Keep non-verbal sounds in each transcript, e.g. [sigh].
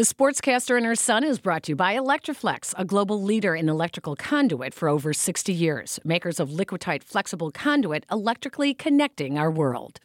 The Sportscaster and Her Son is brought to you by Electri-Flex, a global leader in electrical conduit for over 60 years. Makers of Liquatite flexible conduit, electrically connecting our world.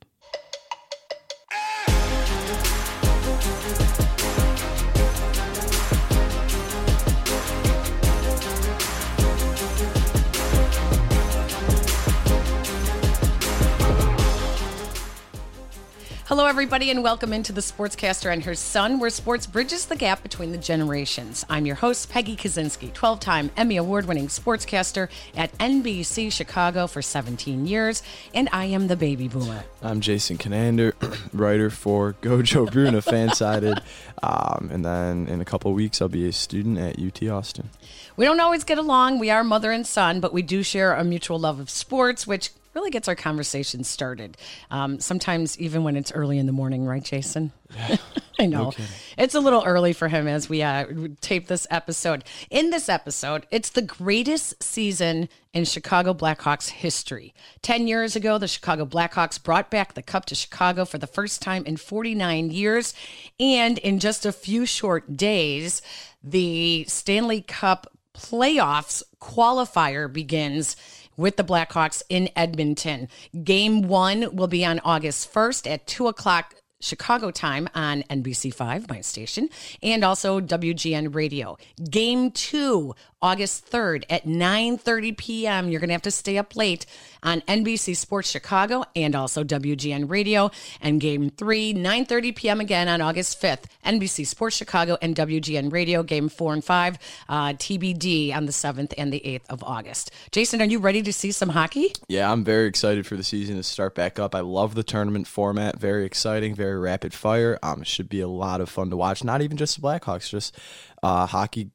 Hello, everybody, and welcome into the Sportscaster and Her Son, where sports bridges the gap between the generations. I'm your host, Peggy Kusinski, 12 time Emmy Award winning sportscaster at NBC Chicago for 17 years, and I am the baby boomer. I'm Jason Conander, [clears throat] writer for Gojo Bruna, [laughs] Fansided, um, and then in a couple weeks, I'll be a student at UT Austin. We don't always get along. We are mother and son, but we do share a mutual love of sports, which really gets our conversation started. Um, sometimes even when it's early in the morning, right, Jason? [laughs] I know. No kidding. it's a little early for him as we uh, tape this episode. In this episode, it's the greatest season in Chicago Blackhawks history. 10 years ago, the Chicago Blackhawks brought back the cup to Chicago for the first time in 49 years. And in just a few short days, the Stanley Cup playoffs qualifier begins with the Blackhawks in Edmonton. Game one will be on August 1st at 2 o'clock Chicago time on NBC5, my station, and also WGN Radio. Game two, August 3rd at 9.30 p.m. You're going to have to stay up late on NBC Sports Chicago and also WGN Radio. And game three, 9.30 p.m. again on August 5th, NBC Sports Chicago and WGN Radio. Game four and five, uh, TBD on the 7th and the 8th of August. Jason, are you ready to see some hockey? Yeah, I'm very excited for the season to start back up. I love the tournament format. Very exciting, very rapid fire. Um, should be a lot of fun to watch. Not even just the Blackhawks, just uh, hockey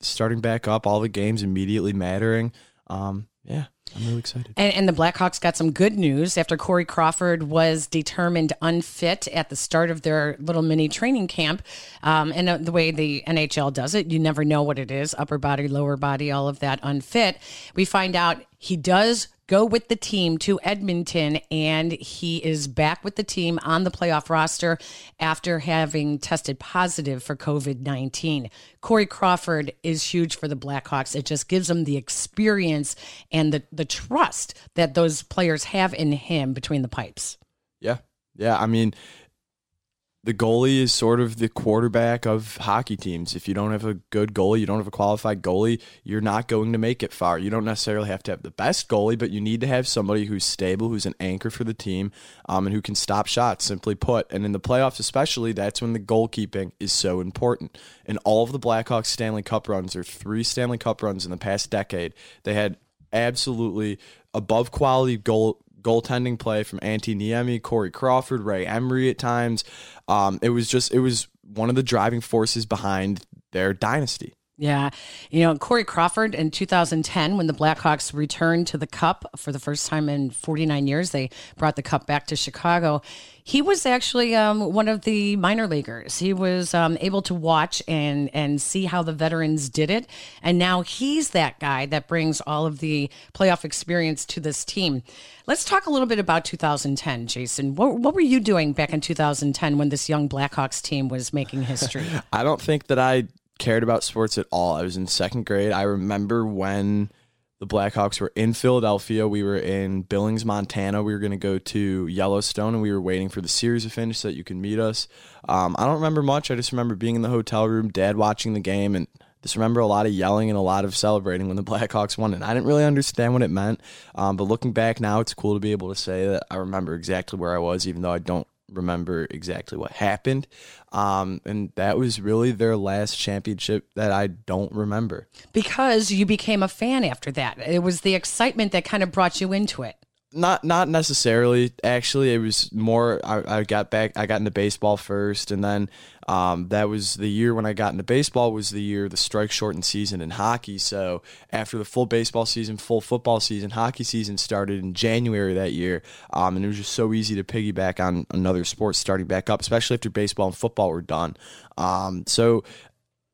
starting back up, all the games immediately mattering. Um, yeah, I'm really excited. And, and, the Blackhawks got some good news after Corey Crawford was determined unfit at the start of their little mini training camp. Um, and uh, the way the NHL does it, you never know what it is upper body, lower body, all of that unfit. We find out he does go with the team to Edmonton, and he is back with the team on the playoff roster after having tested positive for COVID 19. Corey Crawford is huge for the Blackhawks. It just gives them the experience and the, the trust that those players have in him between the pipes. Yeah. Yeah. I mean, the goalie is sort of the quarterback of hockey teams. If you don't have a good goalie, you don't have a qualified goalie, you're not going to make it far. You don't necessarily have to have the best goalie, but you need to have somebody who's stable, who's an anchor for the team, um, and who can stop shots, simply put. And in the playoffs, especially, that's when the goalkeeping is so important. In all of the Blackhawks Stanley Cup runs, or three Stanley Cup runs in the past decade, they had absolutely above quality goal goaltending play from Antti Niemi, Corey Crawford, Ray Emery at times. Um, it was just it was one of the driving forces behind their dynasty. Yeah. You know, Corey Crawford in 2010, when the Blackhawks returned to the Cup for the first time in 49 years, they brought the Cup back to Chicago. He was actually um, one of the minor leaguers. He was um, able to watch and, and see how the veterans did it. And now he's that guy that brings all of the playoff experience to this team. Let's talk a little bit about 2010, Jason. What, what were you doing back in 2010 when this young Blackhawks team was making history? [laughs] I don't think that I cared about sports at all. I was in second grade. I remember when the Blackhawks were in Philadelphia. We were in Billings, Montana. We were going to go to Yellowstone, and we were waiting for the series to finish so that you can meet us. Um, I don't remember much. I just remember being in the hotel room, Dad watching the game, and just remember a lot of yelling and a lot of celebrating when the [laughs] Blackhawks won. And I didn't really understand what it meant. Um, but looking back now, it's cool to be able to say that I remember exactly where I was, even though I don't remember exactly what happened. Um, and that was really their last championship that I don't remember. Because you became a fan after that. It was the excitement that kind of brought you into it not not necessarily actually. It was more I, I, got back i got into baseball first and then um, that was the year when i got into baseball was the year the strike shortened season in hockey. So after the full baseball season full football season hockey season started in january that year um, and it was just so easy to piggyback on another sport starting back up especially after baseball and football were done. Um, so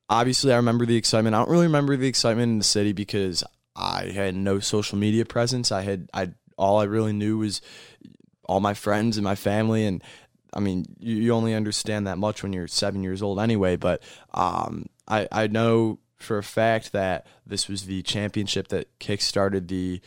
obviously i remember the excitement. I don't really remember the excitement in the city because I had no social media presence. I had I all I really knew was all my friends and my family and I mean, you, you only understand that much when you're seven years old anyway. But um, I I know for a fact that this was the championship that kickstarted the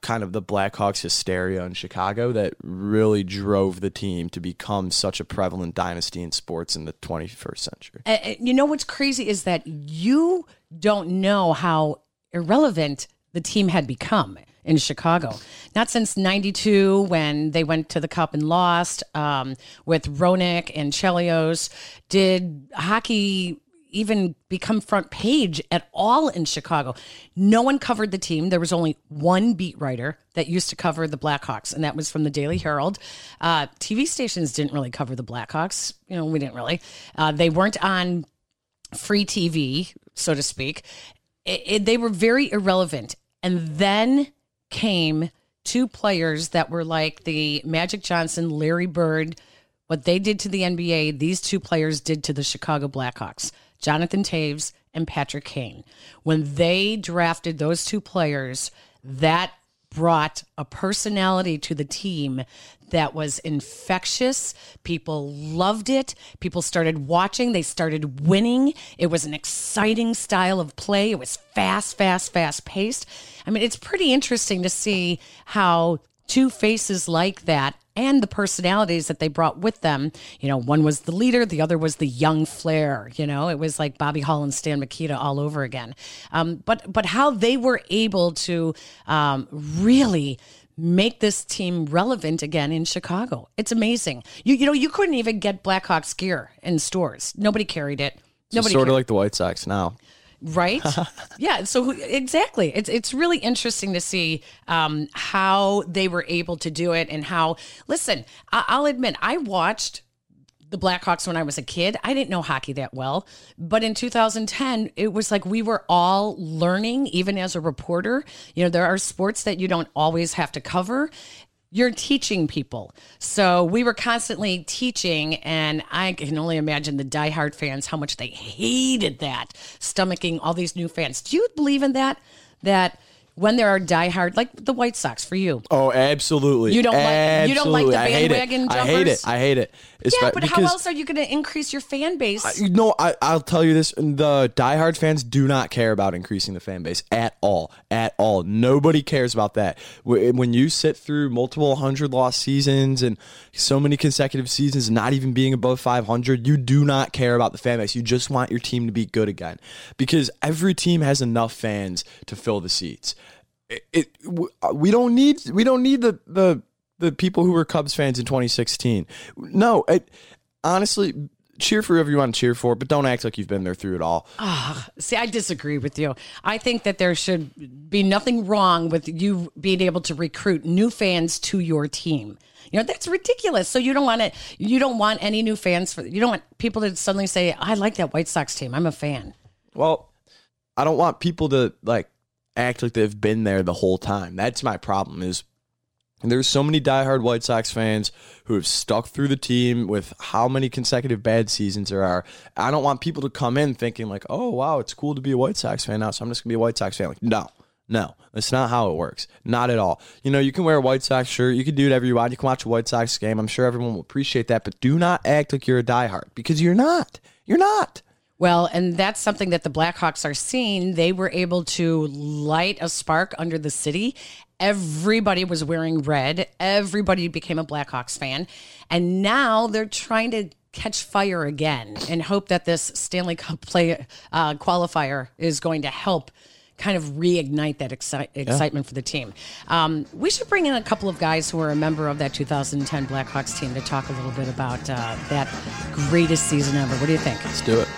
kind of the Blackhawks hysteria in Chicago that really drove the team to become such a prevalent dynasty in sports in the 21st century. You know what's crazy is that you don't know how irrelevant the team had become in Chicago. Not since 92 when they went to the Cup and lost um, with Roenick and Chelios did hockey even become front page at all in Chicago. No one covered the team. There was only one beat writer that used to cover the Blackhawks, and that was from the Daily Herald. Uh, TV stations didn't really cover the Blackhawks. You know, we didn't really. Uh, they weren't on free TV, so to speak. It, it, they were very irrelevant. And then came two players that were like the Magic Johnson, Larry Bird. What they did to the NBA, these two players did to the Chicago Blackhawks. Jonathan Toews and Patrick Kane. When they drafted those two players, that brought a personality to the team that was infectious. People loved it. People started watching. They started winning. It was an exciting style of play. It was fast, fast, fast paced. I mean, it's pretty interesting to see how two faces like that and the personalities that they brought with them. You know, one was the leader, the other was the young flair. You know, it was like Bobby Hull and Stan Mikita all over again. Um, but but how they were able to um, really make this team relevant again in Chicago. It's amazing. You you know you couldn't even get Blackhawks gear in stores. Nobody carried it. Nobody sort carried of like the White Sox now. Right? [laughs] yeah. So exactly, it's it's really interesting to see um, how they were able to do it and how. Listen, I- I'll admit, I watched the Blackhawks when I was a kid. I didn't know hockey that well, but in 2010, it was like we were all learning, even as a reporter. You know, there are sports that you don't always have to cover. You're teaching people. So we were constantly teaching, and I can only imagine the diehard fans how much they hated that, stomaching all these new fans. Do you believe in that? That when there are diehard, like the White Sox for you, Oh, absolutely. You don't like- you don't like the Absolutely. I hate it. bandwagon I hate it. I hate it. It's yeah, but how else are you going to increase your fan base? You know, I, I'll tell you this: the diehard fans do not care about increasing the fan base at all, at all. Nobody cares about that. Wh- When you sit through multiple hundred loss seasons and so many consecutive seasons, not even being above five hundred, you do not care about the fan base. You just want your team to be good again, because every team has enough fans to fill the seats. It, it uh, we don't need we don't need the the the people who were Cubs fans in 2016. No, it, honestly, cheer for whoever you want to cheer for, but don't act like you've been there through it all. Ah, see, I disagree with you. I think that there should be nothing wrong with you being able to recruit new fans to your team. You know, that's ridiculous. So you don't want to you don't want any new fans for you don't want people to suddenly say, I like that White Sox team. I'm a fan. Well, I don't want people to like act like they've been there the whole time. That's my problem is there's so many diehard White Sox fans who have stuck through the team with how many consecutive bad seasons there are. I don't want people to come in thinking like, "Oh, wow, it's cool to be a White Sox fan now, so I'm just to be a White Sox fan." Like, no. No, that's not how it works. Not at all. You know, you can wear a White Sox shirt, you can do whatever you want, you can watch a White Sox game. I'm sure everyone will appreciate that, but do not act like you're a diehard because you're not. You're not. Well, and that's something that the Blackhawks are seeing. They were able to light a spark under the city. Everybody was wearing red. Everybody became a Blackhawks fan. And now they're trying to catch fire again and hope that this Stanley Cup play uh, qualifier is going to help kind of reignite that exci- excitement for the team. Um, we should bring in a couple of guys who are a member of that 2010 Blackhawks team to talk a little bit about uh, that greatest season ever. What do you think? Let's do it.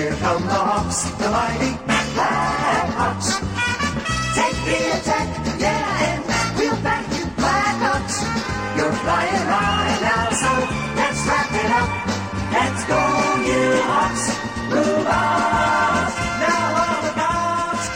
Here come the Hawks, the mighty Blackhawks. Take the attack, yeah, and we'll back you Blackhawks. You're flying high now, so let's wrap it up. Let's go, you Hawks. Move on. Now Hawks.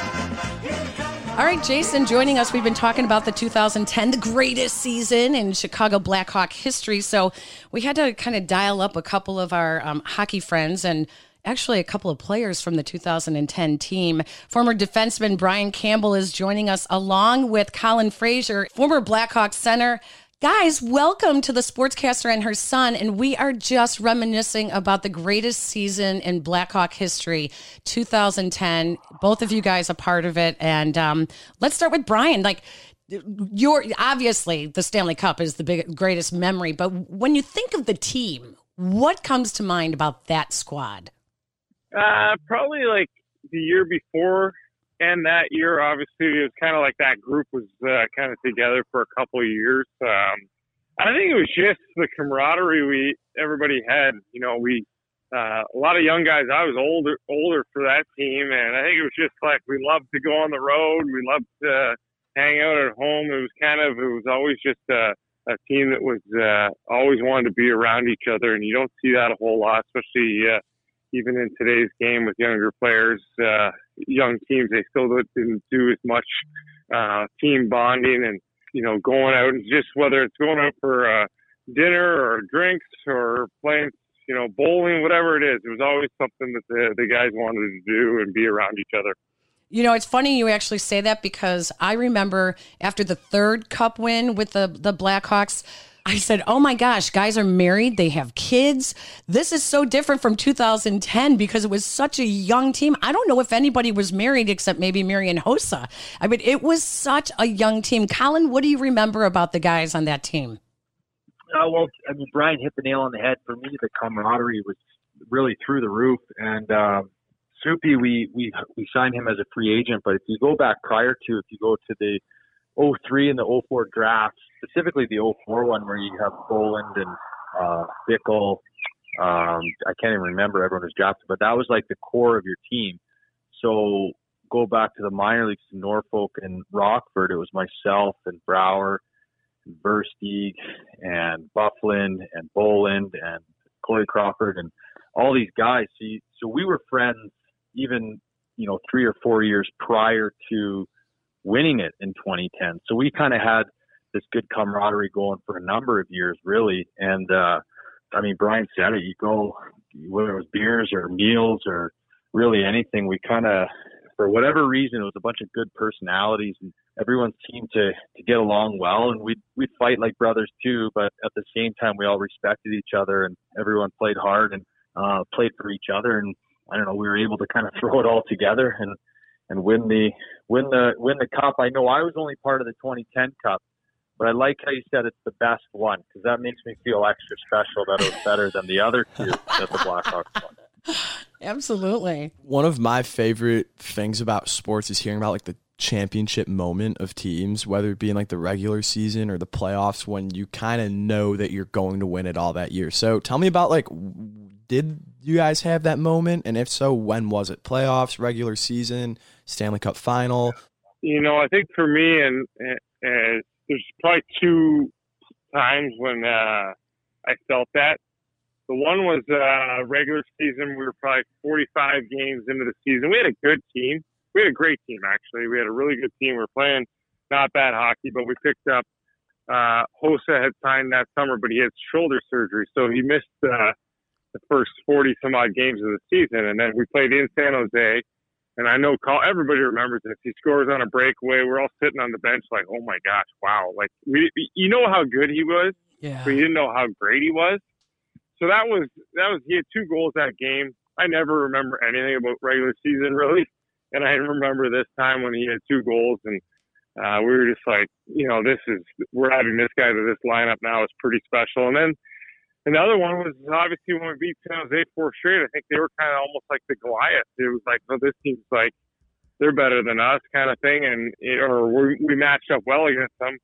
The All right, Jason, joining us. We've been talking about the 2010, the greatest season in Chicago Blackhawk history. So we had to kind of dial up a couple of our um, hockey friends and actually a couple of players from the 2010 team. Former defenseman Brian Campbell is joining us along with Colin Fraser, former Blackhawk center. Guys, welcome to the Sportscaster and her son. And we are just reminiscing about the greatest season in Blackhawk history, 2010. Both of you guys a part of it. And um, let's start with Brian. Like, your obviously the Stanley Cup is the big, greatest memory, but when you think of the team, what comes to mind about that squad? Uh, probably like the year before and that year, obviously, it was kind of like that group was uh, kind of together for a couple of years. Um, I think it was just the camaraderie we everybody had. You know, we uh, a lot of young guys. I was older older for that team, and I think it was just like we loved to go on the road. We loved to hang out at home. It was kind of it was always just a, a team that was uh, always wanted to be around each other, and you don't see that a whole lot, especially. Uh, even in today's game with younger players, uh, young teams, they still didn't do as much uh, team bonding and you know going out and just whether it's going out for uh, dinner or drinks or playing you know bowling, whatever it is. It was always something that the the guys wanted to do and be around each other. You know, it's funny you actually say that because I remember after the third cup win with the the Blackhawks I said, "Oh my gosh, guys are married, they have kids. This is so different from 2010 because it was such a young team. I don't know if anybody was married except maybe Marian Hossa. I mean, it was such a young team. Colin, what do you remember about the guys on that team? Uh, well, I mean, Brian hit the nail on the head. For me, the camaraderie was really through the roof. And um, Soupy, we we we signed him as a free agent. But if you go back prior to, if you go to the 03 and the 04 drafts, specifically the 04 one where you have Bolland and uh, Bickell. Um, I can't even remember everyone who's drafted, but that was like the core of your team. So go back to the minor leagues in Norfolk and Rockford. It was myself and Brouwer and Versteeg and Byfuglien and Bolland and Corey Crawford and all these guys. So, you, so we were friends even, you know, three or four years prior to winning it in 2010. So we kind of had this good camaraderie going for a number of years, really. And uh, I mean, Brian said it. You go whether it was beers or meals or really anything. We kind of, for whatever reason, it was a bunch of good personalities, and everyone seemed to to get along well. And we'd we'd fight like brothers too, but at the same time, we all respected each other, and everyone played hard and uh, played for each other. And I don't know, we were able to kind of [laughs] throw it all together and and win the win the win the cup. I know I was only part of the 2010 Cup, but I like how you said it's the best one because that makes me feel extra special that it was better than the other two that the Blackhawks won. [laughs] Absolutely. One of my favorite things about sports is hearing about like the championship moment of teams, whether it be in like the regular season or the playoffs, when you kind of know that you're going to win it all that year. So tell me about like, did you guys have that moment? And if so, when was it? Playoffs, regular season, Stanley Cup final? You know, I think for me, and, and there's probably two times when uh, I felt that. The one was uh, regular season. We were probably 45 games into the season. We had a good team. We had a great team, actually. We had a really good team. We were playing not bad hockey, but we picked up. Uh, Hossa had signed that summer, but he had shoulder surgery, so he missed uh, the first 40 some odd games of the season. And then we played in San Jose, and I know call everybody remembers if He scores on a breakaway. We're all sitting on the bench like, oh my gosh, wow! Like we, you know how good he was, Yeah. but you didn't know how great he was. So that was that was he had two goals that game. I never remember anything about regular season really, and I remember this time when he had two goals, and uh, we were just like, you know, this is we're adding this guy to this lineup now is pretty special. And then and the other one was obviously when we beat San Jose four straight. I think they were kind of almost like the Goliath. It was like, no, this team's like they're better than us, kind of thing, and or we, we matched up well against them.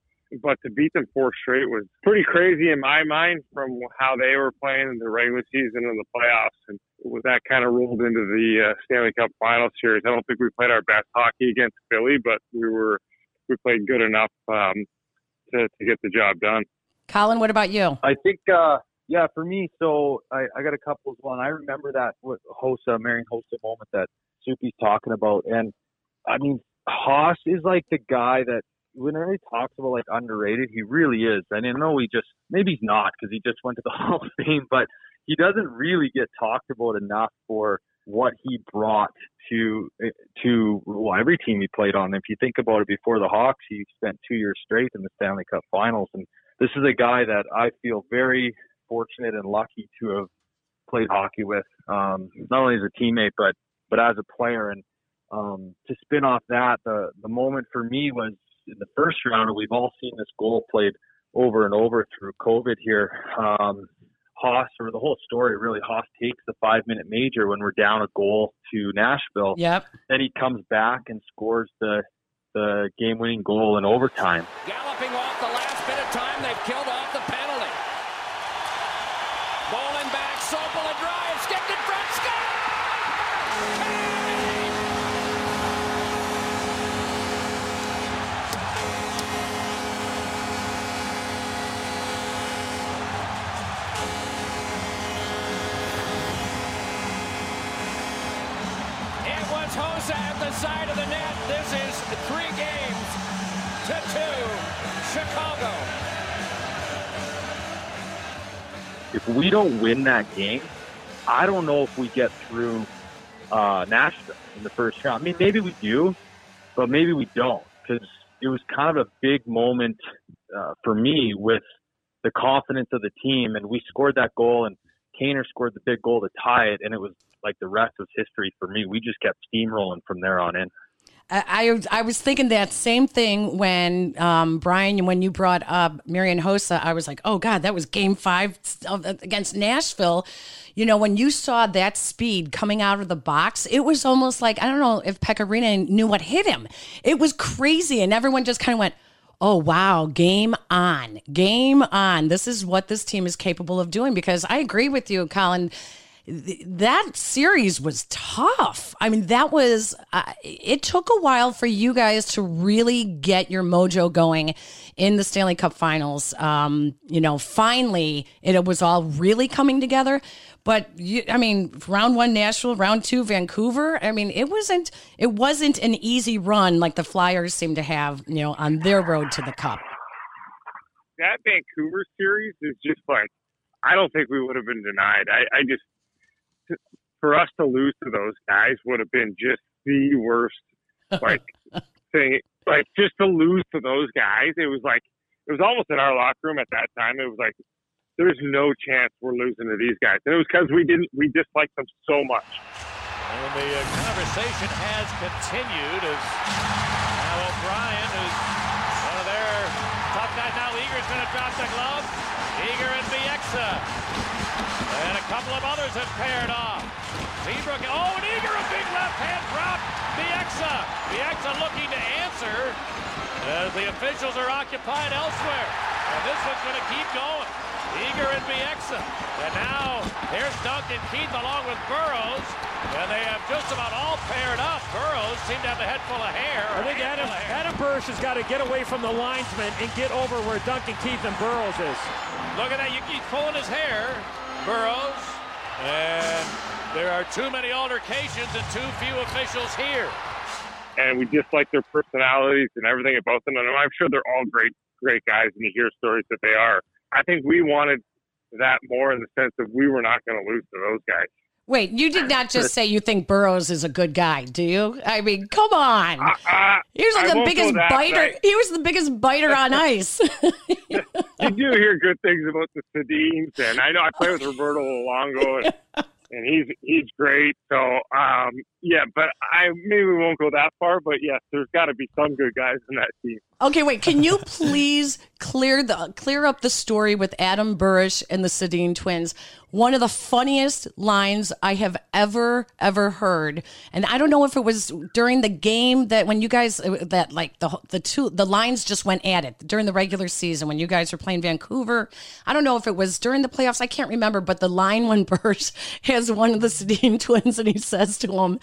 But to beat them four straight was pretty crazy in my mind from how they were playing in the regular season and the playoffs, and with that kind of rolled into the uh, Stanley Cup Final Series. I don't think we played our best hockey against Philly, but we were we played good enough um, to to get the job done. Colin, what about you? I think, uh, yeah, for me, so I, I got a couple as well. And I remember that with Hossa, Marian Hossa moment that Soupy's talking about. And I mean, Haas is like the guy that whenever he talks about like underrated, he really is. I And I know he just, maybe he's not because he just went to the [laughs] Hall of Fame, but he doesn't really get talked about enough for what he brought to eh, to well, every team he played on. If you think about it, before the Hawks, he spent two years straight in the Stanley Cup Finals, and this is a guy that I feel very fortunate and lucky to have played hockey with, um, not only as a teammate but but as a player. And um, to spin off that, the the moment for me was in the first round, we've all seen this goal played over and over through COVID here. Um, Haas, or the whole story really, Haas takes the five minute major when we're down a goal to Nashville. Yep. Then he comes back and scores the the game winning goal in overtime. Galloping off the last bit of time, they've killed off It Hossa at the side of the net. This is three games to two. Chicago. If we don't win that game, I don't know if we get through uh, Nashville in the first round. I mean, maybe we do, but maybe we don't because it was kind of a big moment uh, for me with the confidence of the team, and we scored that goal, and Kaner scored the big goal to tie it, and it was like the rest was history for me. We just kept steamrolling from there on in. I, I was thinking that same thing when um, Brian when you brought up Marian Hossa. I was like, oh God, that was Game Five against Nashville. You know, when you saw that speed coming out of the box, it was almost like I don't know if Pekka Rinne knew what hit him. It was crazy, and everyone just kind of went. Oh wow, game on. Game on. This is what this team is capable of doing because I agree with you, Colin that series was tough. I mean, that was, uh, it took a while for you guys to really get your mojo going in the Stanley Cup finals. Um, you know, finally, it was all really coming together. But you, I mean, round one Nashville, round two Vancouver. I mean, it wasn't it wasn't an easy run like the Flyers seem to have, you know, on their road to the Cup. that Vancouver series is just like I don't think we would have been denied. I, I just for us to lose to those guys would have been just the worst [laughs] like thing. Like just to lose to those guys, it was like it was almost in our locker room at that time. It was like there's no chance we're losing to these guys, and it was because we didn't we disliked them so much. And the uh, conversation has continued as now O'Brien, who's one of their top guys. Now Eager's going to drop the glove. Eager and Bieksa. And a couple of others have paired off. Seabrook. Oh, and Eager, a big left hand drop. Bieksa. Bieksa looking to answer as the officials are occupied elsewhere. And this one's going to keep going. Eager and Bieksa. And now here's Duncan Keith along with Burrows. And they have just about all paired up. Burrows seem to have a head full of hair. I think Adam, Adam Burish has got to get away from the linesman and get over where Duncan Keith and Burrows is. Look at that. You keep pulling his hair, Burrows. And there are too many altercations and too few officials here. and we just like their personalities and everything about them. And I'm sure they're all great, great guys, and you hear stories that they are. I think we wanted that more in the sense that we were not going to lose to those guys. Wait, you did not just say you think Burrows is a good guy, do you? I mean, come on. Uh, He was I the biggest biter. He was the biggest biter on ice. [laughs] you do hear good things about the Sedins, and I know I play with Roberto Luongo, and, [laughs] and he's he's great. So um, yeah, but I maybe we won't go that far. But yes, there's got to be some good guys in that team. Okay, wait. Can you please clear the clear up the story with Adam Burish and the Sedin twins? One of the funniest lines I have ever ever heard, and I don't know if it was during the game that when you guys uh, that like the the two the lines just went at it during the regular season when you guys were playing Vancouver. I don't know if it was during the playoffs. I can't remember, but the line when [laughs] Burish has one of the Sedin twins and he says to him,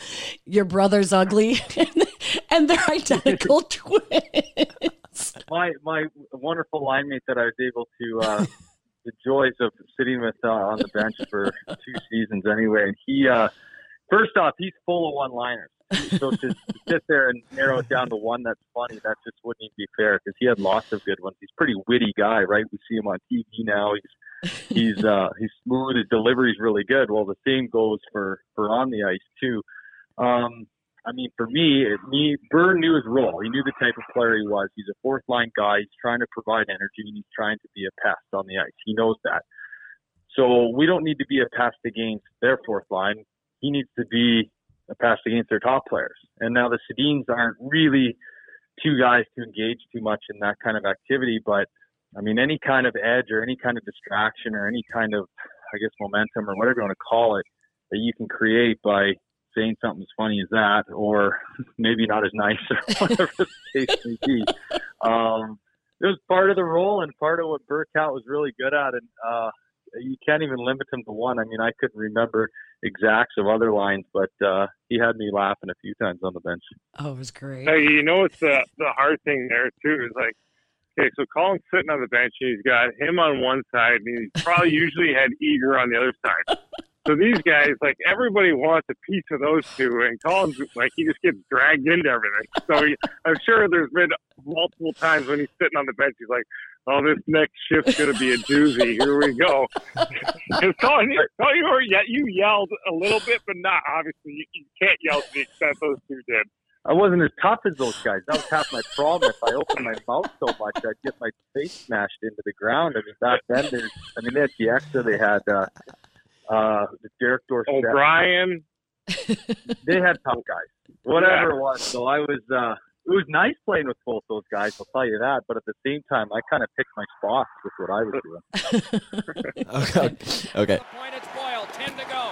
"Your brother's ugly," [laughs] [laughs] and they're identical [laughs] twins. my my wonderful line mate that I was able to uh, [laughs] the joys of sitting with uh, on the bench for two seasons anyway. And he uh, first off, he's full of one-liners. So to, to sit there and narrow it down to one that's funny, that just wouldn't even be fair because he had lots of good ones. He's a pretty witty guy, right? We see him on TV now. He's he's uh, he's smooth. His delivery's really good. Well, the same goes for for on the ice too. Um, I mean, for me, me, Burr knew his role. He knew the type of player he was. He's a fourth line guy. He's trying to provide energy and he's trying to be a pest on the ice. He knows that. So we don't need to be a pest against their fourth line. He needs to be a pest against their top players. And now the Sedins aren't really two guys to engage too much in that kind of activity, but I mean, any kind of edge or any kind of distraction or any kind of, I guess, momentum or whatever you want to call it that you can create by saying something as funny as that, or [laughs] maybe not as nice, or [laughs] whatever the case may be. Um, it was part of the role and part of what Burkett was really good at, and uh, you can't even limit him to one. I mean, I couldn't remember exacts of other lines, but uh, he had me laughing a few times on the bench. Oh, it was great. Like, you know, it's the the hard thing there too is like, okay, so Colin's sitting on the bench and he's got him on one side and he's probably usually had Eager on the other side. So these guys, like everybody wants a piece of those two, and Colin's like he just gets dragged into everything. So he, I'm sure there's been multiple times when he's sitting on the bench, he's like, "Oh, this next shift's gonna be a doozy. Here we go." [laughs] Colin, you, you yelled a little bit, but not obviously. You, you can't yell to the extent those two did. I wasn't as tough as those guys. That was half my problem. If I opened my mouth so much, I'd get my face smashed into the ground. I mean, back then, there's, I mean, they had the extra. They had uh, uh, the Derek Dorsett. O'Brien, [laughs] They had tough guys, whatever it was. So I was. uh It was nice playing with both those guys. I'll tell you that. But at the same time, I kind of picked my spots with what I was doing. [laughs] Okay. okay. Point it's Boyle, 10 to go.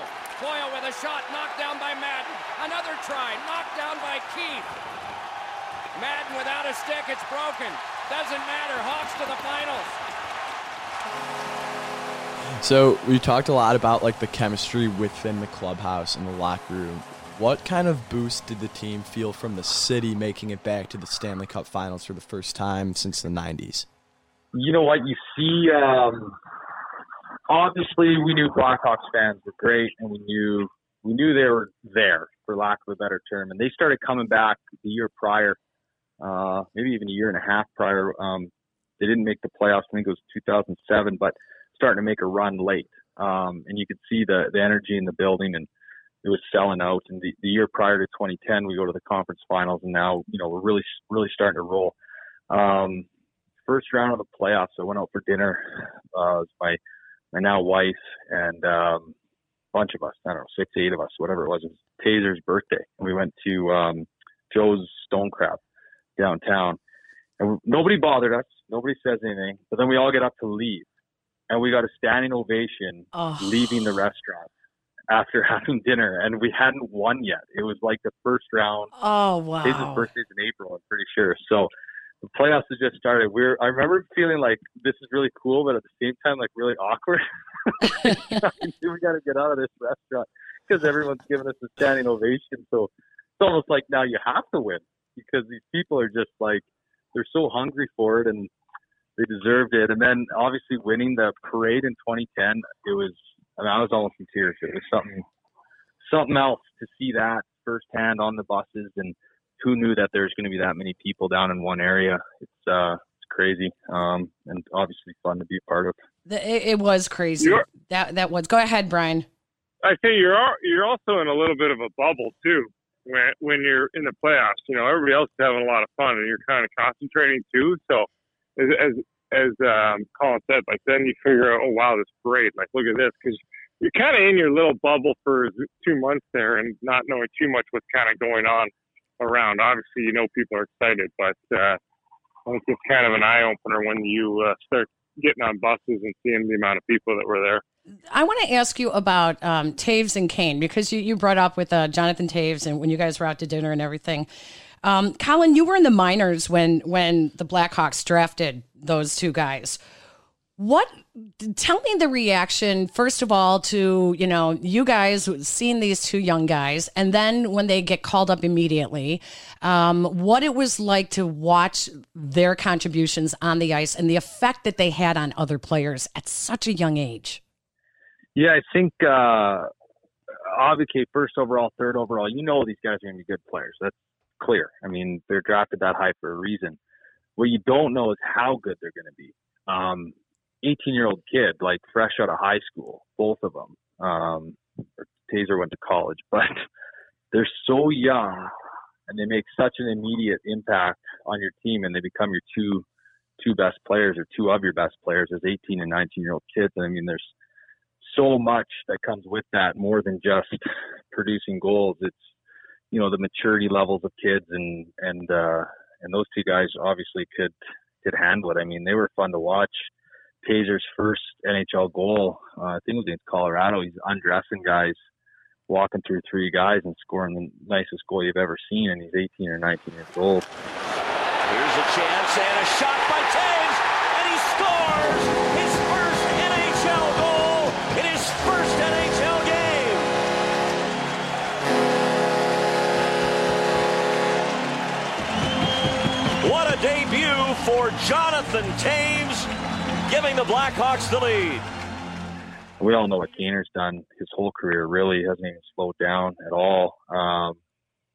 Boyle with a shot knocked down by Madden. Another try, knocked down by Keith. Madden without a stick, it's broken. Doesn't matter. Hawks to the finals. So we talked a lot about like the chemistry within the clubhouse and the locker room. What kind of boost did the team feel from the city making it back to the Stanley Cup Finals for the first time since the '90s? you know what you see um obviously we knew blackhawks fans were great and we knew we knew they were there for lack of a better term and they started coming back the year prior uh maybe even a year and a half prior um they didn't make the playoffs i think it was 2007 but starting to make a run late um and you could see the the energy in the building and it was selling out and the, the year prior to 2010 we go to the conference finals and now you know we're really really starting to roll um first round of the playoffs, I went out for dinner. Uh, it was my my now wife and um, a bunch of us. I don't know, six, eight of us, whatever it was. It was Tazer's birthday, and we went to um, Joe's Stone Crab downtown. And nobody bothered us. Nobody says anything. But then we all get up to leave, and we got a standing ovation Oh. leaving the restaurant after [laughs] having dinner, and we hadn't won yet. It was like the first round. Oh wow! His birthday's in April, I'm pretty sure. So the playoffs have just started. We're I remember feeling like this is really cool, but at the same time like really awkward. we got to get out of this restaurant because everyone's giving us a standing ovation. So it's almost like now you have to win because these people are just like they're so hungry for it and they deserved it. And then obviously winning the parade in 2010, it was I mean I was almost in tears. It was something something else to see that firsthand on the buses and who knew that there's going to be that many people down in one area. It's uh, crazy, um, and obviously fun to be a part of. The- It, it was crazy. You're- that that was. Go ahead, Brian. I say you're you're also in a little bit of a bubble too when when you're in the playoffs. You know, everybody else is having a lot of fun, and you're kind of concentrating too. So, as as, as um, Colin said, like then you figure out, oh wow, this is great. Like look at this because you're kind of in your little bubble for two months there, and not knowing too much what's kind of going on around. Obviously, you know people are excited, but uh, I it's kind of an eye opener when you uh, start getting on buses and seeing the amount of people that were there. I want to ask you about um, Toews and Kane because you, you brought up with uh, Jonathan Toews and when you guys were out to dinner and everything. Um, Colin, you were in the minors when when the Blackhawks drafted those two guys. What? Tell me the reaction first of all to you know you guys seeing these two young guys, and then when they get called up immediately, um, what it was like to watch their contributions on the ice and the effect that they had on other players at such a young age. Yeah, I think uh, obviously first overall, third overall. You know these guys are going to be good players. That's clear. I mean, they're drafted that high for a reason. What you don't know is how good they're going to be. Um, 18 year old kid, like fresh out of high school, both of them. Um, Tazer went to college, [laughs] but they're so young and they make such an immediate impact on your team, and they become your two two best players or two of your best players as 18 and 19 year old kids. And I mean, there's so much that comes with that more than just producing goals. It's you know the maturity levels of kids and and uh, and those two guys obviously could could handle it. I mean, they were fun to watch. Tazer's first NHL goal, uh, I think it was against Colorado. He's undressing guys, walking through three guys and scoring the nicest goal you've ever seen, and he's 18 or 19 years old. Here's a chance and a shot by Toews, and he scores his What a debut for Jonathan Toews, giving the Blackhawks the lead. we all know what Kaner's done his whole career. Really hasn't even slowed down at all. Um,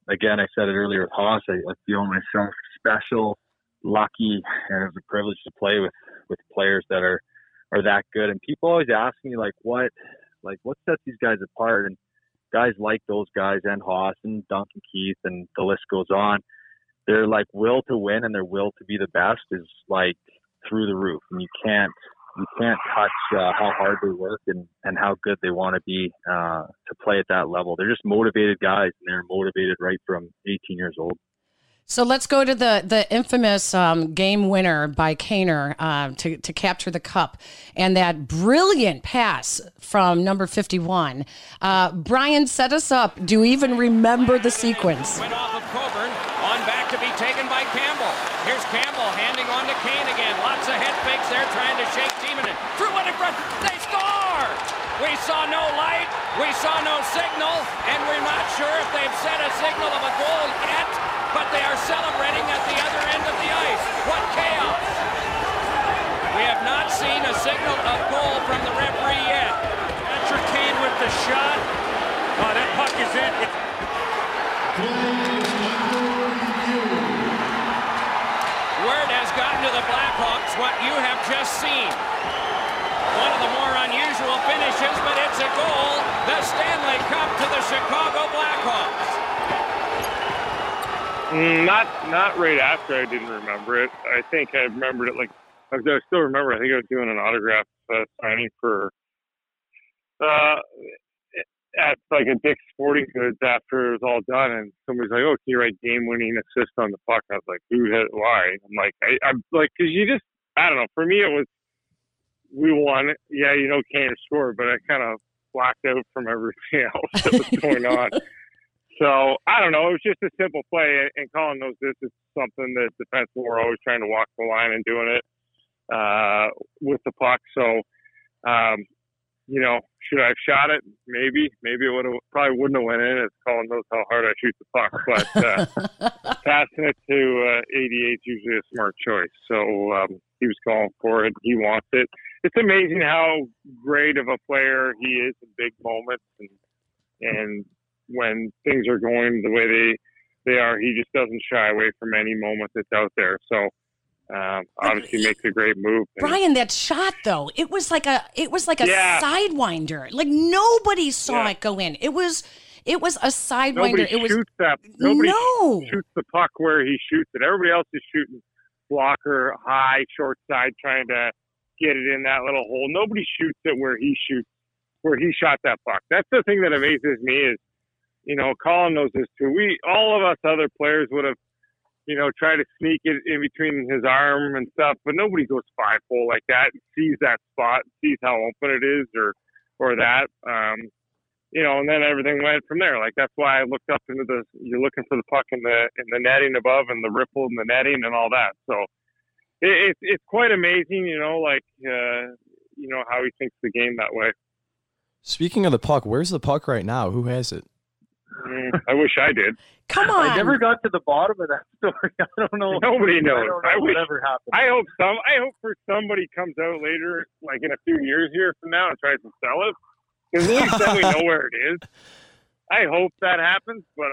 again, I said it earlier with Haas. I, I feel myself special, lucky, and it's a privilege to play with with players that are are that good. And people always ask me like, what like what sets these guys apart? And guys like those guys and Haas and Duncan Keith and the list goes on. Their like will to win and their will to be the best is like through the roof, and you can't you can't touch uh, how hard they work and, and how good they want to be uh, to play at that level. They're just motivated guys, and they're motivated right from 18 years old. So let's go to the the infamous um, game winner by Kaner uh, to to capture the cup, and that brilliant pass from number fifty one. Uh, Brian set us up. Do you even remember the sequence? Went off of Coburn, on back to be taken by Campbell. Here's Campbell handing on to Kane again. Lots of head fakes there, trying to shake Timonen. Through one in front, they score! We saw no light, we saw no signal, and we're not sure if they've set a signal of a goal yet, but they are celebrating at the other end of the ice. What chaos! We have not seen a signal of goal from the referee yet. Patrick Kane with the shot. Oh, that puck is in. It's Word has gotten to the Blackhawks what you have just seen. One of the more unusual finishes, but it's a goal. The Stanley Cup to the Chicago Blackhawks. Mm, Not not right after I didn't remember it. I think I remembered it like I still remember. I think I was doing an autograph uh, signing for uh, at like a Dick's Sporting Goods after it was all done, and somebody's like, "Oh, can you write game-winning assist on the puck?" I was like, "Who? Had, why?" I'm like, I, "I'm like, because you just I don't know. For me, it was we won. Yeah, you know, can't score, but I kind of blacked out from everything [laughs] else that was going on." So I don't know. It was just a simple play, and Colin knows this is something that defensemen were always trying to walk the line and doing it uh, with the puck. So, um, you know, should I have shot it? Maybe, maybe it would have probably wouldn't have went in. As Colin knows how hard I shoot the puck, but uh, [laughs] passing it to uh, 88 is usually a smart choice. So um, he was calling for it. He wants it. It's amazing how great of a player he is in big moments and and when things are going the way they they are, he just doesn't shy away from any moment that's out there. So um, obviously makes a great move. And Brian, that shot though, it was like a it was like a Yeah. sidewinder. Like nobody saw Yeah. it go in. It was it was a sidewinder. nobody It was shoots that. Nobody no. shoots the puck where he shoots it. Everybody else is shooting blocker, high, short side, trying to get it in that little hole. Nobody shoots it where he shoots, where he shot that puck. That's the thing that amazes me is, you know, Colin knows this too. We, all of us other players would have, you know, try to sneak it in between his arm and stuff, but nobody goes five hole like that and sees that spot, sees how open it is or, or that. Um, you know, and then everything went from there. Like that's why I looked up into the. You're looking for the puck in the in the netting above and the ripple in the netting and all that. So it, it's it's quite amazing, you know, like uh, you know how he thinks the game that way. Speaking of the puck, where's the puck right now? Who has it? Mm, I wish I did. [laughs] Come on. I never got to the bottom of that [laughs] story. I don't know. Nobody I knows. don't know I wish. whatever happened. I hope some. I hope for somebody comes out later, like in a few years here from now, and tries to sell it. Because at least then we know where it is. [laughs] I hope that happens, but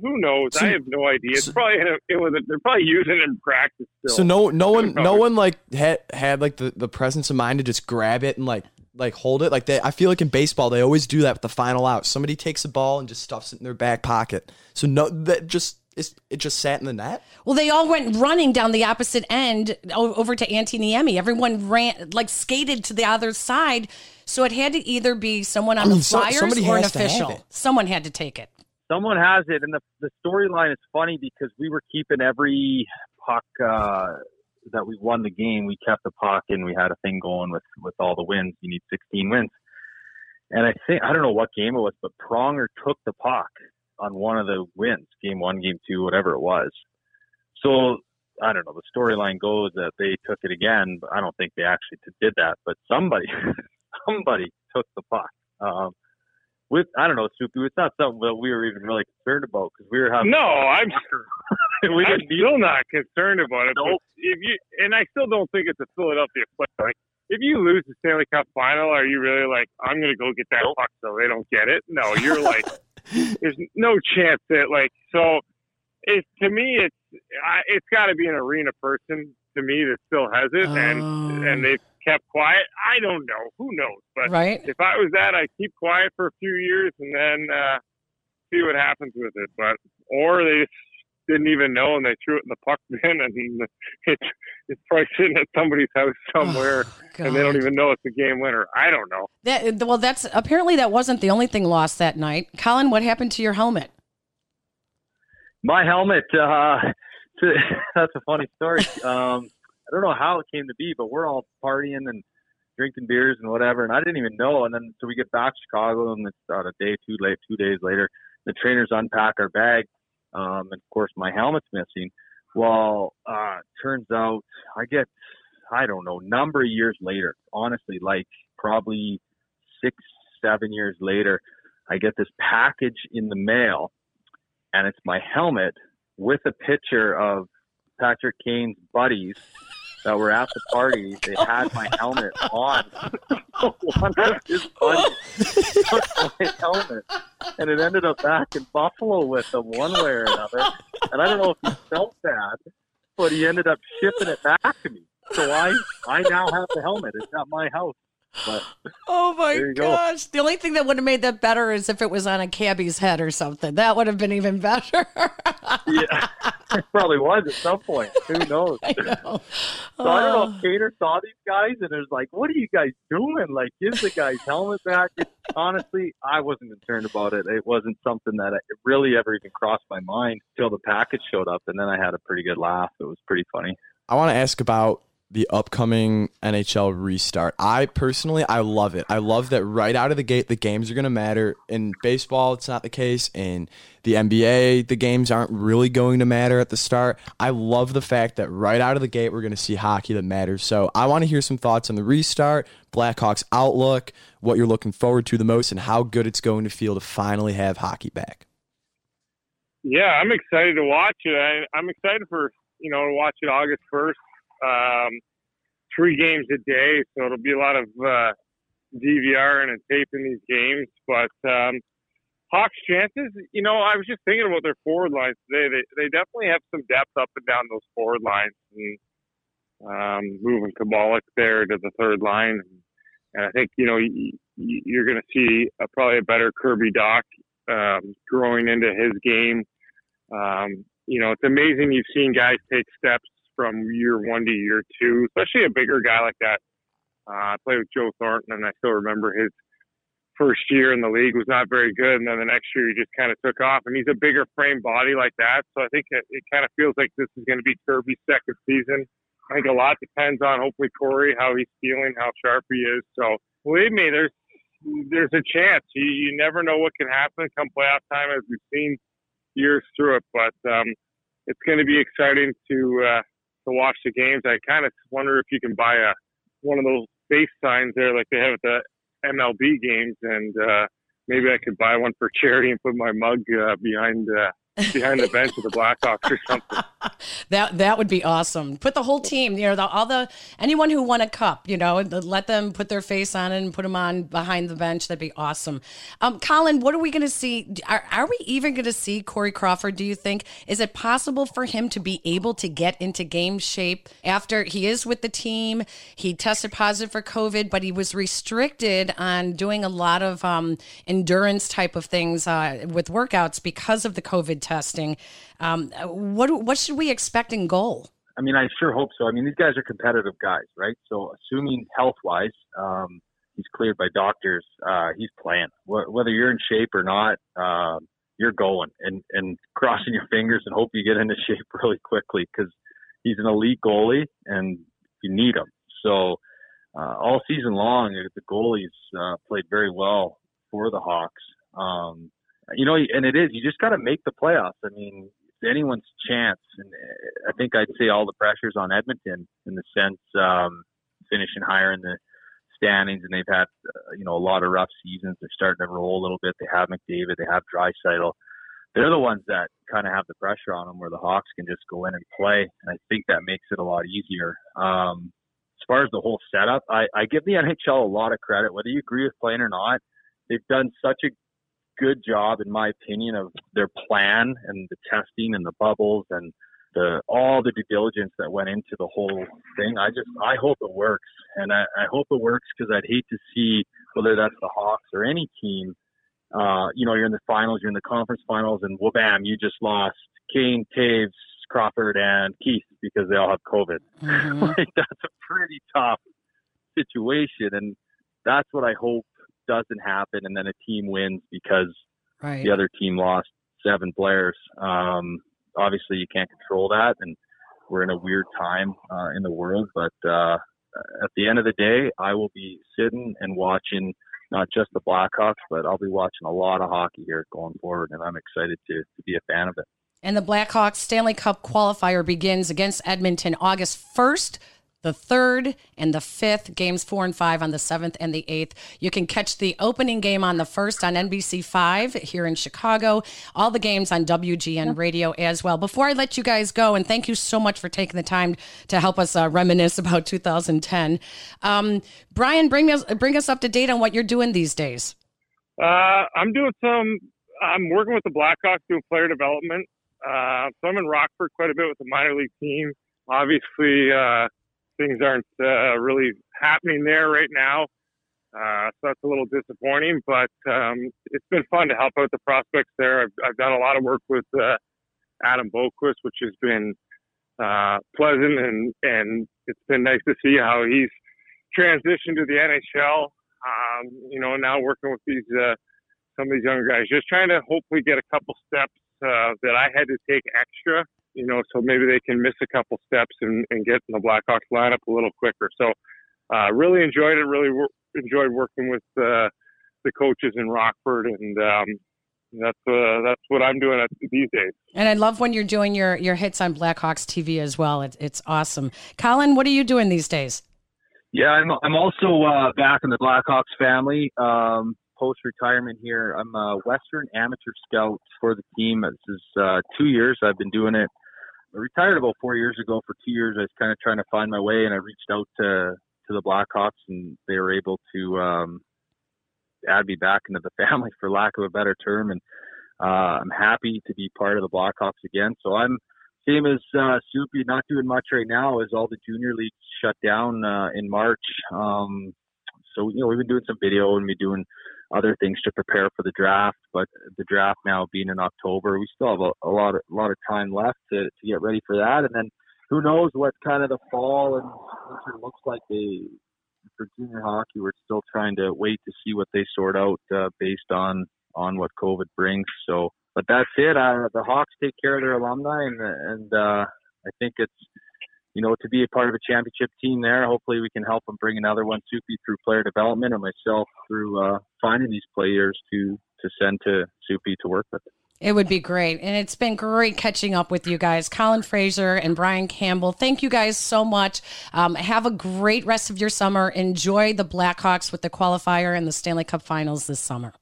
who knows? So- I have no idea. It's so- probably a, it was. A, they're probably using it in practice still. So no, no one, no one like had had like the, the presence of mind to just grab it and like like hold it. Like they, I feel like in baseball they always do that with the final out. Somebody takes the ball and just stuffs it in their back pocket. So no, that just it's, it just sat in the net. Well, they all went running down the opposite end over to Antti Niemi. Everyone ran, like skated to the other side. So it had to either be someone on mean, the so- Flyers somebody or an has to have official. Someone had to take it. someone has it, and the the storyline is funny because we were keeping every puck uh, that we won the game. We kept the puck, and we had a thing going with with all the wins. You need 16 wins, and I think I don't know what game it was, but Pronger took the puck on one of the wins, game one, game two, whatever it was. So I don't know. The storyline goes that they took it again, but I don't think they actually did that. But somebody, [laughs] somebody took the puck. Um, with I don't know, Soupy. It's not something that we were even really concerned about because we were having. No, I'm [laughs] we I'm still not concerned about it. Nope. If you and I still don't think it's a Philadelphia play. Like if you lose the Stanley Cup final, are you really like I'm going to go get that Nope. puck so they don't get it? No, you're like [laughs] there's no chance that like so. It to me, it's I, it's got to be an arena person to me that still has it, and Oh. and they've kept quiet. I don't know. Who knows? But Right? if I was that, I'd keep quiet for a few years and then uh, see what happens with it. But or they just didn't even know and they threw it in the puck [laughs] bin and it's it's probably sitting at somebody's house somewhere [sighs] and they don't even know it's a game winner. I don't know. That, well, that's apparently that wasn't the only thing lost that night. Colin, what happened to your helmet? My helmet. Uh, [laughs] that's a funny story. Um, I don't know how it came to be, but we're all partying and drinking beers and whatever, and I didn't even know. And then so we get back to Chicago, and it's about a day too late. Two days later, the trainers unpack our bag, um, and of course my helmet's missing. Well, uh, turns out I get I don't know number of years later. Honestly, like probably six, seven years later, I get this package in the mail, and it's my helmet with a picture of Patrick Kane's buddies that were at the party. They had my helmet on. [laughs] One of his buddies took my helmet, and it ended up back in Buffalo with him one way or another. And I don't know if he felt bad, but he ended up shipping it back to me. So I, I now have the helmet. It's at my house. But Oh my There you go. gosh. The only thing that would have made that better is if it was on a cabbie's head or something. That would have been even better. [laughs] yeah, it [laughs] probably was at some point. Who [laughs] knows? I know. So I don't know if uh. Kaner saw these guys and was like, "What are you guys doing? Like, give the guy's helmet back." It, honestly, I wasn't concerned about it. It wasn't something that I, it really ever even crossed my mind until the package showed up, and then I had a pretty good laugh. It was pretty funny. I want to ask about the upcoming NHL restart. I personally, I love it. I love that right out of the gate, the games are going to matter. In baseball, it's not the case. In the NBA, the games aren't really going to matter at the start. I love the fact that right out of the gate, we're going to see hockey that matters. So I want to hear some thoughts on the restart, Blackhawks outlook, what you're looking forward to the most, and how good it's going to feel to finally have hockey back. Yeah, I'm excited to watch it. I, I'm excited for you know to watch it August first. Um, three games a day, so it'll be a lot of uh, DVR and taping these games. But um, Hawks' chances, you know, I was just thinking about their forward lines today. They they definitely have some depth up and down those forward lines, and um, moving Kubalik there to the third line. And I think you know you're going to see a, probably a better Kirby Dach um, growing into his game. Um, you know, it's amazing you've seen guys take steps from year one to year two, especially a bigger guy like that. Uh, I played with Joe Thornton, and I still remember his first year in the league was not very good, and then the next year he just kind of took off. And he's a bigger frame body like that, so I think it, it kind of feels like this is going to be Kirby's second season. I think a lot depends on hopefully Corey how he's feeling, how sharp he is. So believe me, there's there's a chance. You, you never know what can happen come playoff time, as we've seen years through it. But um, it's going to be exciting to uh, to watch the games. I kind of wonder if you can buy a one of those face signs there, like they have at the MLB games, and uh, maybe I could buy one for [laughs] charity and put my mug uh, behind uh, behind the bench of the Blackhawks or something. [laughs] That that would be awesome. Put the whole team, you know, the, all the anyone who won a cup, you know, let them put their face on it and put them on behind the bench. That'd be awesome. Um, Colin, what are we going to see? Are, are we even going to see Corey Crawford? Do you think is it possible for him to be able to get into game shape after he is with the team? He tested positive for COVID, but he was restricted on doing a lot of um, endurance type of things uh, with workouts because of the COVID testing. Um, what what should we expect in goal? I mean, I sure hope so. I mean, these guys are competitive guys, right? So, assuming health wise, um, he's cleared by doctors, uh, he's playing. Wh- whether you're in shape or not, um, you're going and, and [laughs] crossing your fingers and hope you get into [laughs] shape really quickly because he's an elite goalie and you need him. So, uh, all season long, the goalies uh, played very well for the Hawks. Um, you know, and it is, you just got to make the playoffs. I mean, it's anyone's chance. And I think I'd say all the pressure's on Edmonton in the sense, um, finishing higher in the standings and they've had, uh, you know, a lot of rough seasons. They're starting to roll a little bit. They have McDavid, they have Draisaitl. They're the ones that kind of have the pressure on them where the Hawks can just go in and play. And I think that makes it a lot easier. Um, as far as the whole setup, I, I give the NHL a lot of credit, whether you agree with playing or not. They've done such a good job, in my opinion, of their plan and the testing and the bubbles and the all the due diligence that went into the whole thing. I just I hope it works, and I, I hope it works because I'd hate to see whether that's the Hawks or any team. Uh, you know, you're in the finals, you're in the conference finals, and whoa, bam, you just lost Kane, Toews, Crawford, and Keith because they all have COVID. Mhm. [laughs] like that's a pretty tough situation, and that's what I hope doesn't happen, and then a team wins because Right. the other team lost seven players. Um, obviously, you can't control that, and we're in a weird time uh, in the world. But uh, at the end of the day, I will be sitting and watching not just the Blackhawks, but I'll be watching a lot of hockey here going forward, and I'm excited to, to be a fan of it. And the Blackhawks Stanley Cup qualifier begins against Edmonton August 1st, the 3rd, and the 5th. Games 4 and 5 on the 7th and the 8th. You can catch the opening game on the 1st on NBC 5 here in Chicago. All the games on WGN radio as well. Before I let you guys go, and thank you so much for taking the time to help us uh, reminisce about 2010. Um, Brian, bring us, bring us up to date on what you're doing these days. Uh, I'm doing some. I'm working with the Blackhawks doing player development. Uh, so I'm in Rockford quite a bit with the minor league team. Obviously, uh, things aren't uh, really happening there right now, uh, so that's a little disappointing. But um, it's been fun to help out the prospects there. I've, I've done a lot of work with uh, Adam Boqvist, which has been uh, pleasant, and and it's been nice to see how he's transitioned to the NHL. Um, you know, now working with these uh, some of these younger guys, just trying to hopefully get a couple steps uh, that I had to take extra. You know, so maybe they can miss a couple steps and, and get in the Blackhawks lineup a little quicker. So, uh, really enjoyed it. Really wor- enjoyed working with uh, the coaches in Rockford, and um, that's uh, that's what I'm doing at, these days. And I love when you're doing your, your hits on Blackhawks TV as well. It, it's awesome. Colin, what are you doing these days? Yeah, I'm I'm also uh, back in the Blackhawks family. Um, Post retirement here, I'm a Western amateur scout for the team. This is uh, two years I've been doing it. I retired about four years ago. For two years, I was kind of trying to find my way, and I reached out to to the Blackhawks, and they were able to um, add me back into the [laughs] family, for lack of a better term. And uh, I'm happy to be part of the Blackhawks again. So I'm same as uh, Soupy, not doing much right now as all the junior leagues shut down uh, in March. Um, so you know we've been doing some video and we're doing other things to prepare for the draft. But the draft now being in October, we still have a, a lot of a lot of time left to, to get ready for that. And then who knows what kind of the fall and winter looks like. They for junior hockey, we're still trying to wait to see what they sort out uh, based on on what COVID brings. So, but that's it. Uh, the Hawks take care of their alumni, and and uh, I think it's you know to be a part of a championship team there. Hopefully, we can help them bring another one, to Soupy, through player development, and myself through uh, finding these players to to send to Soupy to work with. It would be great. And it's been great catching up with you guys, Colin Fraser and Brian Campbell. Thank you guys so much. Um, have a great rest of your summer. Enjoy the Blackhawks with the qualifier and the Stanley Cup finals this summer.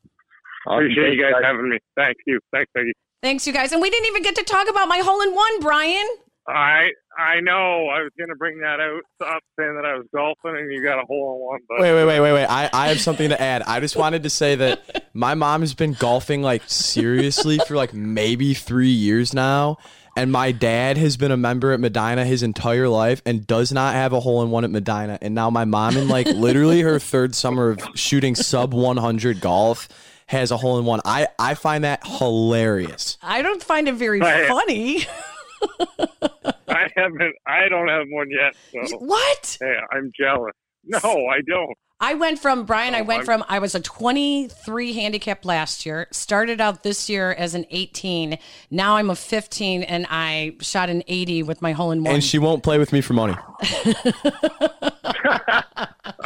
Appreciate you guys having me. Thank you. Thanks, Peggy. Thanks, you guys. And we didn't even get to talk about my hole in one, Brian. I I know. I was gonna bring that out up saying that I was golfing and you got a hole in one, but Wait, wait, wait, wait, wait. I, I have something to add. I just wanted to say that [laughs] my mom has been golfing like seriously for like maybe three years now. And my dad has been a member at Medina his entire life and does not have a hole in one at Medina. And now my mom in like literally her third summer of shooting sub 100 golf has a hole in one. I I find that hilarious. I don't find it very Right. funny. [laughs] [laughs] I haven't. I don't have one yet. So what? hey, I'm jealous. No, I don't. I went from Brian. I Oh, went I'm- from I was a 23 handicap last year. Started out this year as an 18. Now I'm a 15, and I shot an 80 with my hole in one. And she won't play with me for money. [laughs]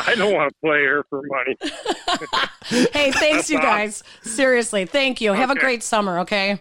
I don't want to play her for money. [laughs] hey, thanks you That's guys. Seriously, thank you. Have a great summer. Okay.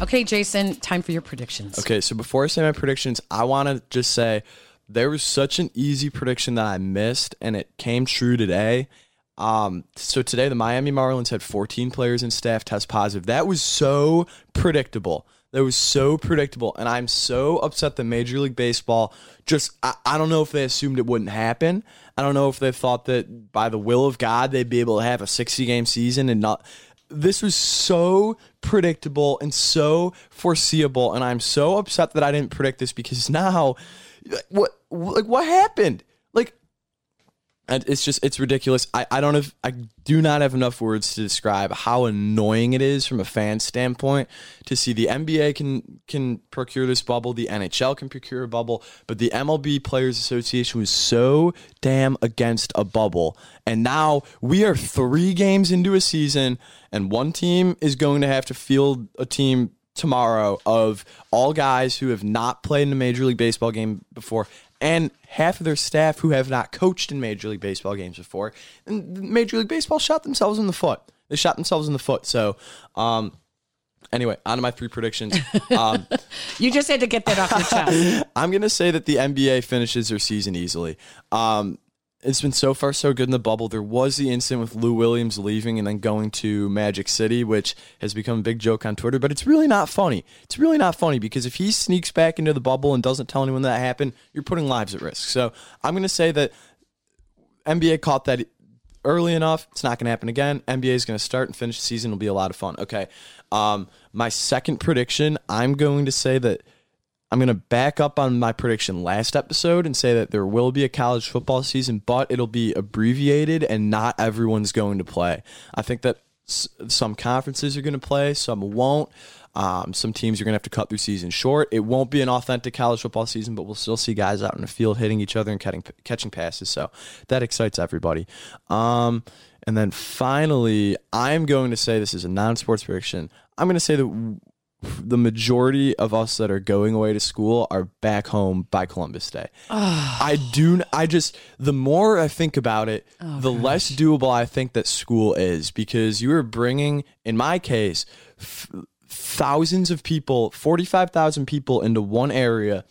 Okay, Jason, time for your predictions. Okay, so before I say my predictions, I want to just say there was such an easy prediction that I missed, and it came true today. Um, so today the Miami Marlins had 14 players and staff test positive. That was so predictable. That was so predictable, and I'm so upset that Major League Baseball just I, I don't know if they assumed it wouldn't happen. I don't know if they thought that by the will of God they'd be able to have a 60 game season and not this was so predictable and so foreseeable and i'm so upset that i didn't predict this because now what like what happened and it's just it's ridiculous. I i don't have i do not have enough words to describe how annoying it is from a fan standpoint to see the nba can can procure this bubble the nhl can procure a bubble but the mlb players association was so damn against a bubble. And now we are three games into a season and one team is going to have to field a team tomorrow of all guys who have not played in a major league baseball game before and half of their staff who have not coached in major league baseball games before and major league baseball shot themselves in the foot they shot themselves in the foot so um anyway on to my three predictions [laughs] um You just had to get that off your chest. [laughs] I'm gonna say that the NBA finishes their season easily. Um, it's been so far so good in the bubble. There was the incident with Lou Williams leaving and then going to Magic City, which has become a big joke on Twitter. But it's really not funny. It's really not funny because if he sneaks back into the bubble and doesn't tell anyone that happened, you're putting lives at risk. So I'm gonna say that NBA caught that early enough. It's not going to happen again. NBA is going to start and finish the season. It'll be a lot of fun. Okay. Um, my second prediction, I'm going to say that I'm going to back up on my prediction last episode and say that there will be a college football season, but it'll be abbreviated and not everyone's going to play. I think that s- some conferences are going to play, some won't. Um, some teams are going to have to cut their season short. It won't be an authentic college football season, but we'll still see guys out in the field hitting each other and catching, catching passes. So that excites everybody. Um, and then finally, I'm going to say this is a non sports prediction. I'm going to say that the majority of us that are going away to school are back home by Columbus Day. Ah. I do. I just the more I think about it, oh, the less doable I think that school is because you are bringing, in my case, f- thousands of people, forty five thousand people into one area,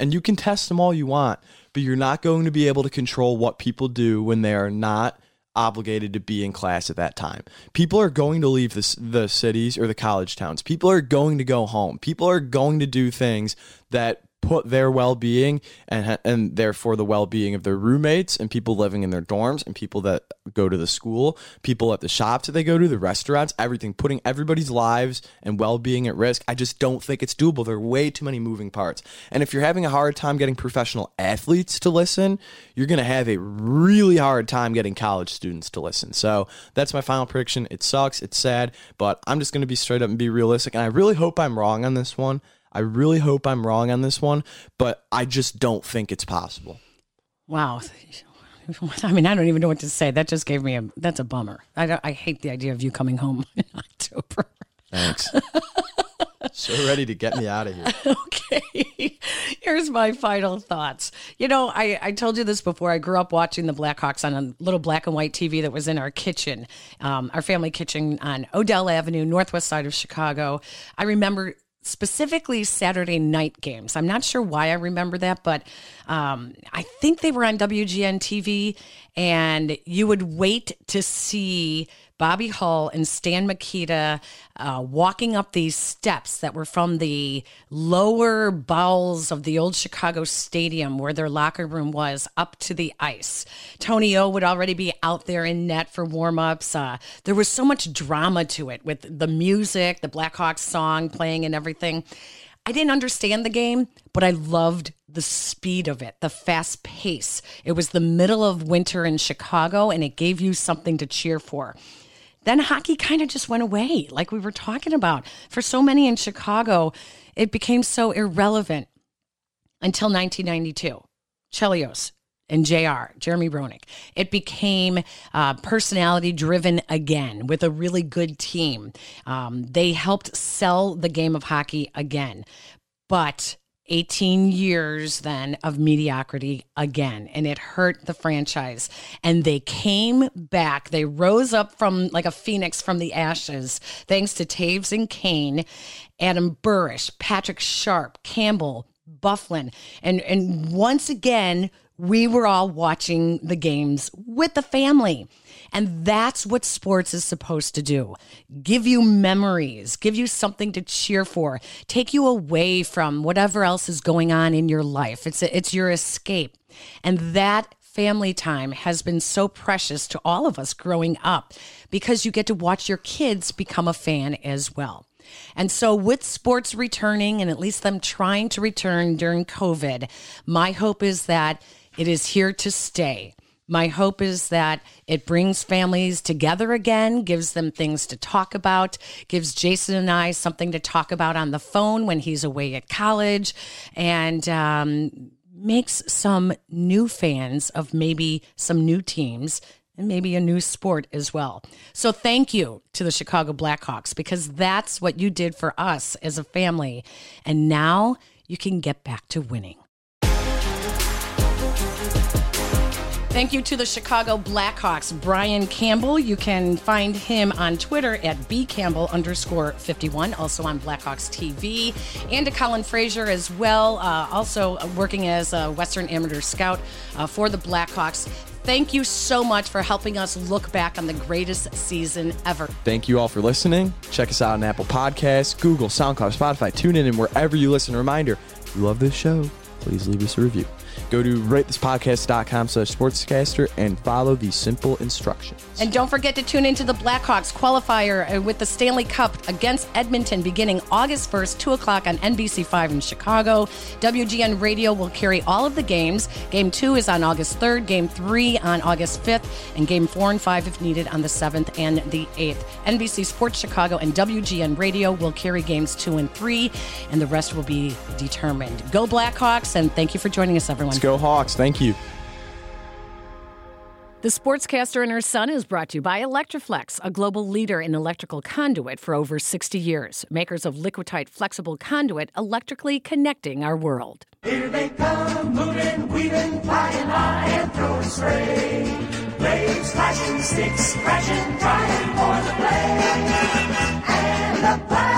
and you can test them all you want, but you're not going to be able to control what people do when they are not obligated to be in class at that time. People are going to leave the, the cities or the college towns. People are going to go home. People are going to do things that put their well-being and and therefore the well-being of their roommates and people living in their dorms and people that go to the school, people at the shops that they go to, the restaurants, everything putting everybody's lives and well-being at risk. I just don't think it's doable. There are way too many moving parts. And if you're having a hard time getting professional athletes to listen, you're going to have a really hard time getting college students to listen. So, that's my final prediction. It sucks, it's sad, but I'm just going to be straight up and be realistic and I really hope I'm wrong on this one. I really hope I'm wrong on this one, but I just don't think it's possible. Wow. [laughs] I mean, I don't even know what to say. That just gave me a. That's a bummer. I I hate the idea of you coming home [laughs] in October. Thanks. [laughs] so ready to get me out of here. okay. Here's my final thoughts. You know, I, I told you this before. I grew up watching the Blackhawks on a little black and white TV that was in our kitchen, um, our family kitchen on Odell Avenue, northwest side of Chicago. I remember specifically Saturday night games. I'm not sure why I remember that, but um, I think they were on WGN TV, and you would wait to see Bobby Hull and Stan Mikita uh, walking up these steps that were from the lower bowels of the old Chicago Stadium where their locker room was up to the ice. Tony O would already be out there in net for warm-ups. Uh, there was so much drama to it with the music, the Blackhawks song playing and everything. I didn't understand the game, but I loved the speed of it, the fast pace. It was the middle of winter in Chicago and it gave you something to cheer for. Then hockey kind of just went away, like we were talking about. For so many in Chicago, it became so irrelevant until 1992. Chelios and JR, Jeremy Roenick. It became uh, personality driven again with a really good team. Um, they helped sell the game of hockey again. But 18 years then of mediocrity again and it hurt the franchise. And they came back. They rose up from like a phoenix from the ashes thanks to Toews and Kane Adam Burish Patrick Sharp Campbell Byfuglien. And and once again we were all watching the games with the family and that's what sports is supposed to do give you memories, give you something to cheer for, take you away from whatever else is going on in your life. It's, a, it's your escape. And that family time has been so precious to all of us growing up because you get to watch your kids become a fan as well. And so, with sports returning and at least them trying to return during COVID, my hope is that it is here to stay. My hope is that it brings families together again, gives them things to talk about, gives Jason and I something to talk about on the phone when he's away at college, and um, makes some new fans of maybe some new teams and maybe a new sport as well. So thank you to the Chicago Blackhawks because that's what you did for us as a family. And now you can get back to winning. Thank you to the Chicago Blackhawks, Brian Campbell. You can find him on Twitter at bcampbell underscore 51, also on Blackhawks TV, and to Colin Fraser as well, uh, also working as a Western Amateur Scout uh, for the Blackhawks. Thank you so much for helping us look back on the greatest season ever. Thank you all for listening. Check us out on Apple Podcasts, Google, SoundCloud, Spotify, TuneIn, and wherever you listen. Reminder, if you love this show, please leave us a review. Go to ratethispodcast.com slash sportscaster and follow the simple instructions. And don't forget to tune into the Blackhawks qualifier uh, with the Stanley Cup against Edmonton beginning August 1st, 2 o'clock on NBC5 in Chicago. WGN Radio will carry all of the games. Game 2 is on August 3rd, Game 3 on August 5th, and Game 4 and 5 if needed on the 7th and the 8th. NBC Sports Chicago and WGN Radio will carry Games 2 and 3, and the rest will be determined. Go Blackhawks, and thank you for joining us, everyone. Let's go Hawks. Thank you. The Sportscaster and Her Son is brought to you by Electri-Flex, a global leader in electrical conduit for over 60 years. Makers of Liquatite flexible conduit, electrically connecting our world. Here they come, moving, weaving, flying high and throwing spray. Blades, flashing sticks, crashing, trying for the play.